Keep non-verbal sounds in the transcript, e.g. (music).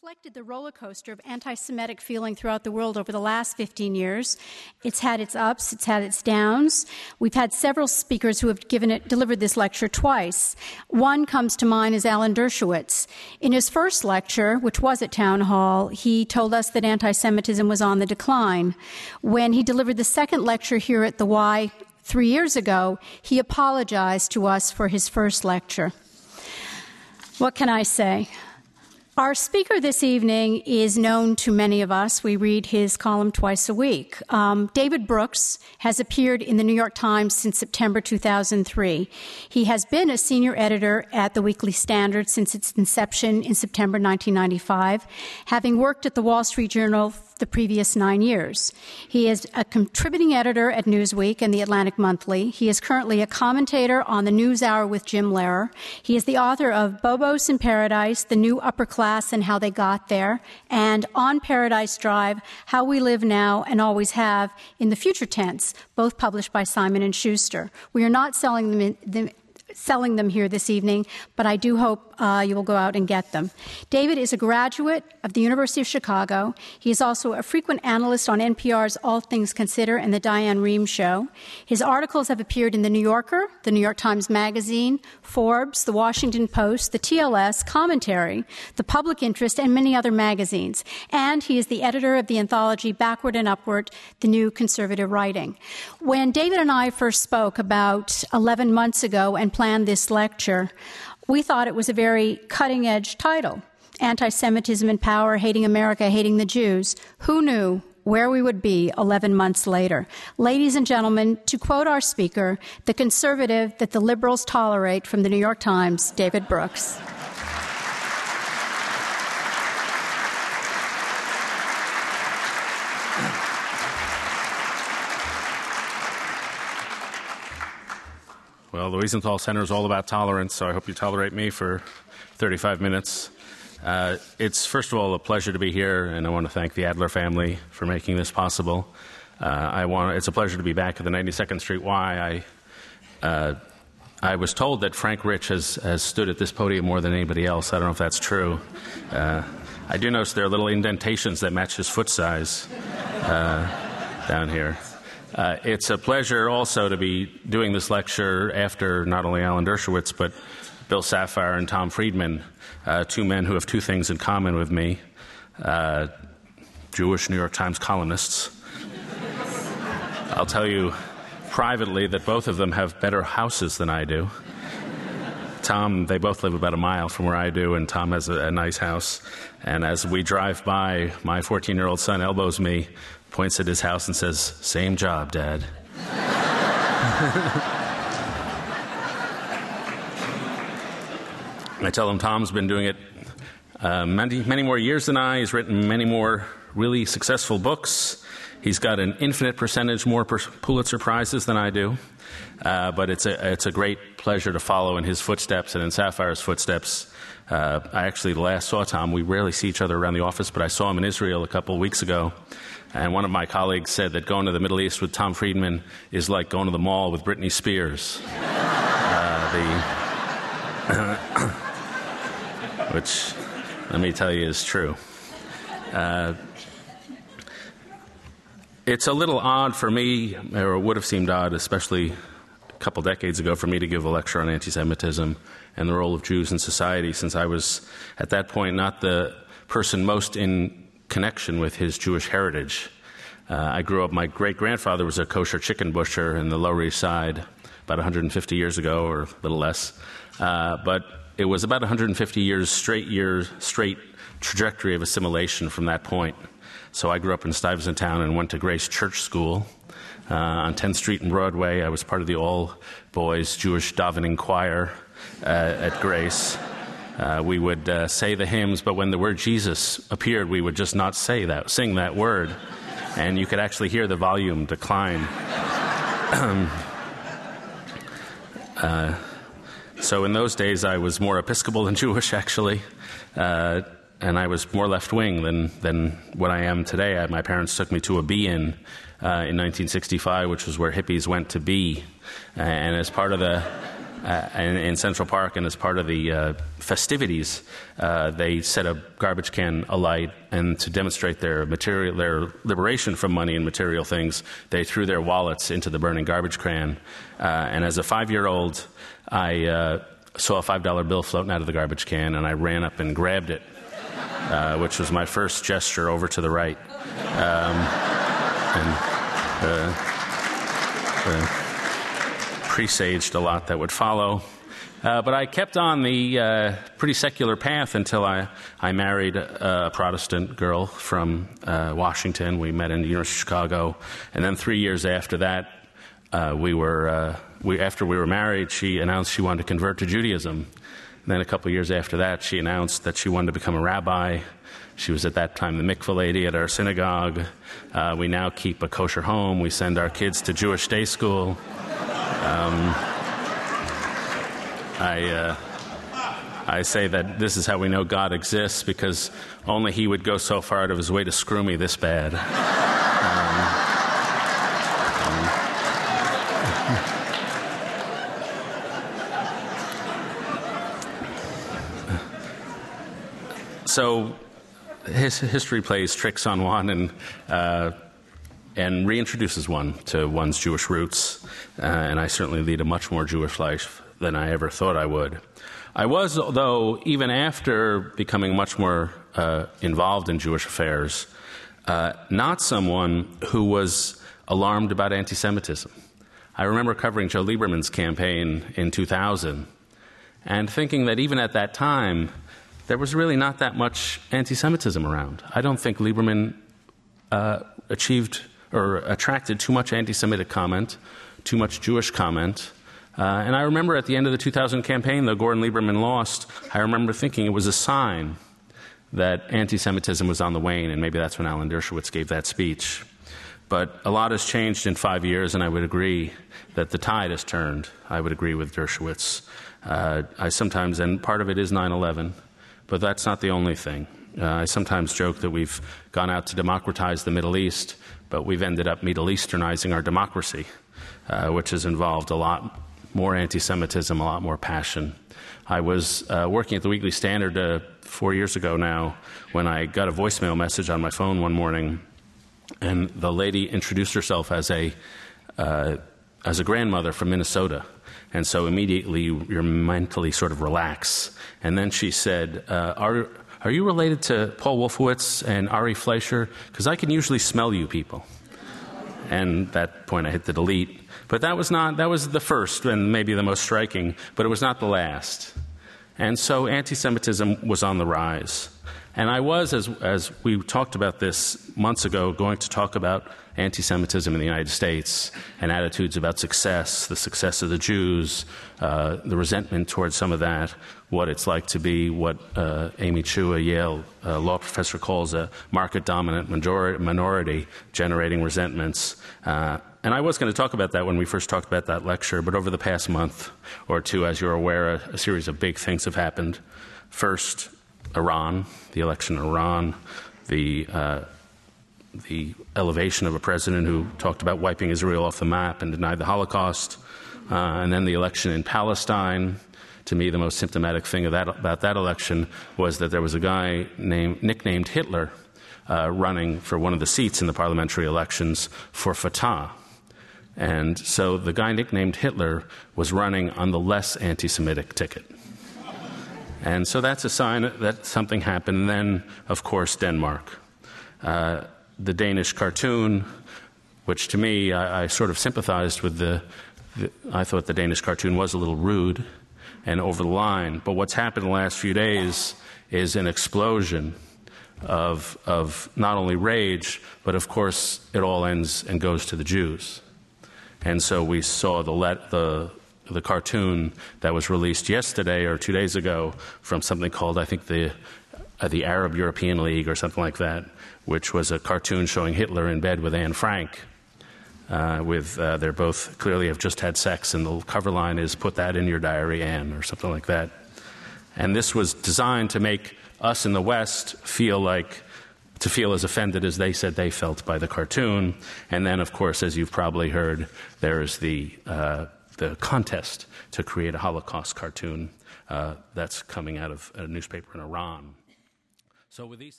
reflected the roller coaster of anti Semitic feeling throughout the world over the last 15 years. It's had its ups, it's had its downs. We've had several speakers who have given it, delivered this lecture twice. One comes to mind is Alan Dershowitz. In his first lecture, which was at Town Hall, he told us that anti Semitism was on the decline. When he delivered the second lecture here at the Y three years ago, he apologized to us for his first lecture. What can I say? Our speaker this evening is known to many of us. We read his column twice a week. Um, David Brooks has appeared in the New York Times since September 2003. He has been a senior editor at the Weekly Standard since its inception in September 1995, having worked at the Wall Street Journal the previous nine years. He is a contributing editor at Newsweek and the Atlantic Monthly. He is currently a commentator on the NewsHour with Jim Lehrer. He is the author of Bobos in Paradise, The New Upper Class and How They Got There, and On Paradise Drive, How We Live Now and Always Have in the Future Tense, both published by Simon & Schuster. We are not selling them, in, them selling them here this evening, but I do hope uh, you will go out and get them. David is a graduate of the University of Chicago. He is also a frequent analyst on NPR's All Things Consider and The Diane Rehm Show. His articles have appeared in The New Yorker, The New York Times Magazine, Forbes, The Washington Post, The TLS, Commentary, The Public Interest, and many other magazines. And he is the editor of the anthology Backward and Upward, The New Conservative Writing. When David and I first spoke about 11 months ago and planned this lecture, we thought it was a very cutting edge title Anti Semitism in Power, Hating America, Hating the Jews. Who knew where we would be 11 months later? Ladies and gentlemen, to quote our speaker, the conservative that the liberals tolerate from the New York Times, David Brooks. Well, the Wiesenthal Center is all about tolerance, so I hope you tolerate me for 35 minutes. Uh, it's, first of all, a pleasure to be here, and I want to thank the Adler family for making this possible. Uh, I want, it's a pleasure to be back at the 92nd Street Y. I, uh, I was told that Frank Rich has, has stood at this podium more than anybody else. I don't know if that's true. Uh, I do notice there are little indentations that match his foot size uh, down here. Uh, it's a pleasure also to be doing this lecture after not only Alan Dershowitz, but Bill Safire and Tom Friedman, uh, two men who have two things in common with me uh, Jewish New York Times columnists. I'll tell you privately that both of them have better houses than I do. Tom, they both live about a mile from where I do, and Tom has a, a nice house. And as we drive by, my 14 year old son elbows me points at his house and says, Same job, Dad. (laughs) I tell him Tom's been doing it uh, many, many more years than I. He's written many more really successful books. He's got an infinite percentage more Pulitzer Prizes than I do. Uh, but it's a, it's a great pleasure to follow in his footsteps and in Safire's footsteps. Uh, I actually last saw Tom. We rarely see each other around the office, but I saw him in Israel a couple of weeks ago. And one of my colleagues said that going to the Middle East with Tom Friedman is like going to the mall with Britney Spears. (laughs) Uh, the (coughs) which, let me tell you, is true. Uh, it's a little odd for me, or it would have seemed odd, especially a couple decades ago, for me to give a lecture on anti Semitism and the role of Jews in society, since I was at that point not the person most in connection with his Jewish heritage. Uh, I grew up, my great grandfather was a kosher chicken butcher in the Lower East Side about 150 years ago, or a little less. Uh, but it was about 150 years straight years, straight trajectory of assimilation from that point. So I grew up in Stuyvesant Town and went to Grace Church School uh, on 10th Street and Broadway. I was part of the all boys Jewish davening choir uh, at Grace. Uh, we would uh, say the hymns, but when the word Jesus appeared, we would just not say that, sing that word, and you could actually hear the volume decline. (clears throat) uh, so in those days, I was more Episcopal than Jewish, actually, uh, and I was more left wing than than what I am today. I, my parents took me to a be-in uh, in 1965, which was where hippies went to be, and as part of the uh, in, in, Central Park, and as part of the uh, festivities, uh, they set a garbage can alight, and to demonstrate their material, their liberation from money and material things, they threw their wallets into the burning garbage can. Uh, and as a five-year-old, I uh, saw a five-dollar bill floating out of the garbage can, and I ran up and grabbed it, uh, which was my first gesture over to the right. Um, and, presaged a lot that would follow. Uh, but I kept on the uh, pretty secular path until I, I married a, Protestant girl from uh, Washington. We met in the University of Chicago. And then three years after that, uh, we were, uh, we, after we were married, she announced she wanted to convert to Judaism. Then a couple years after that, she announced that she wanted to become a rabbi. She was at that time the mikveh lady at our synagogue. Uh, we now keep a kosher home. We send our kids to Jewish day school. Um, I, uh, I say that this is how we know God exists because only He would go so far out of His way to screw me this bad. So his history plays tricks on one and uh, and reintroduces one to one's Jewish roots. Uh, and I certainly lead a much more Jewish life than I ever thought I would. I was, though, even after becoming much more uh, involved in Jewish affairs, uh, not someone who was alarmed about anti Semitism. I remember covering Joe Lieberman's campaign in 2000 and thinking that even at that time, there was really not that much anti Semitism around. I don't think Lieberman uh, achieved or attracted too much anti Semitic comment, too much Jewish comment. Uh, and I remember at the end of the 2000 campaign, though Gore and Lieberman lost, I remember thinking it was a sign that anti Semitism was on the wane, and maybe that's when Alan Dershowitz gave that speech. But a lot has changed in five years, and I would agree that the tide has turned. I would agree with Dershowitz. Uh, I sometimes, and part of it is 9 11, but that's not the only thing. Uh, I sometimes joke that we've gone out to democratize the Middle East, but we've ended up Middle Easternizing our democracy, uh, which has involved a lot more anti Semitism, a lot more passion. I was uh, working at the Weekly Standard uh, four years ago now when I got a voicemail message on my phone one morning, and the lady introduced herself as a, uh, as a grandmother from Minnesota. And so immediately you're mentally sort of relax. And then she said, uh, are, are you related to Paul Wolfowitz and Ari Fleischer? Because I can usually smell you people. And at that point, I hit the delete. But that was not, that was the first and maybe the most striking, but it was not the last. And so anti Semitism was on the rise. And I was, as, as we talked about this months ago, going to talk about anti Semitism in the United States and attitudes about success, the success of the Jews, uh, the resentment towards some of that, what it's like to be what uh, Amy Chua, a Yale uh, law professor, calls a market dominant minority, generating resentments. Uh, and I was going to talk about that when we first talked about that lecture, but over the past month or two, as you're aware, a, a series of big things have happened. First, Iran, the election in Iran, the, uh, the elevation of a president who talked about wiping Israel off the map and denied the Holocaust, uh, and then the election in Palestine. To me, the most symptomatic thing that, about that election was that there was a guy named, nicknamed Hitler uh, running for one of the seats in the parliamentary elections for Fatah. And so the guy nicknamed Hitler was running on the less anti Semitic ticket. And so that's a sign that something happened. And then, of course, Denmark. Uh, the Danish cartoon, which to me, I, I sort of sympathized with the, the, I thought the Danish cartoon was a little rude and over the line. But what's happened in the last few days is an explosion of, of not only rage, but of course, it all ends and goes to the Jews. And so we saw the, let, the, the cartoon that was released yesterday or two days ago from something called, I think, the, uh, the Arab European League or something like that, which was a cartoon showing Hitler in bed with Anne Frank. Uh, with uh, they're both clearly have just had sex, and the cover line is "Put that in your diary, Anne" or something like that. And this was designed to make us in the West feel like to feel as offended as they said they felt by the cartoon. And then, of course, as you've probably heard, there's the uh, the contest to create a Holocaust cartoon uh, that's coming out of a newspaper in Iran. So with these.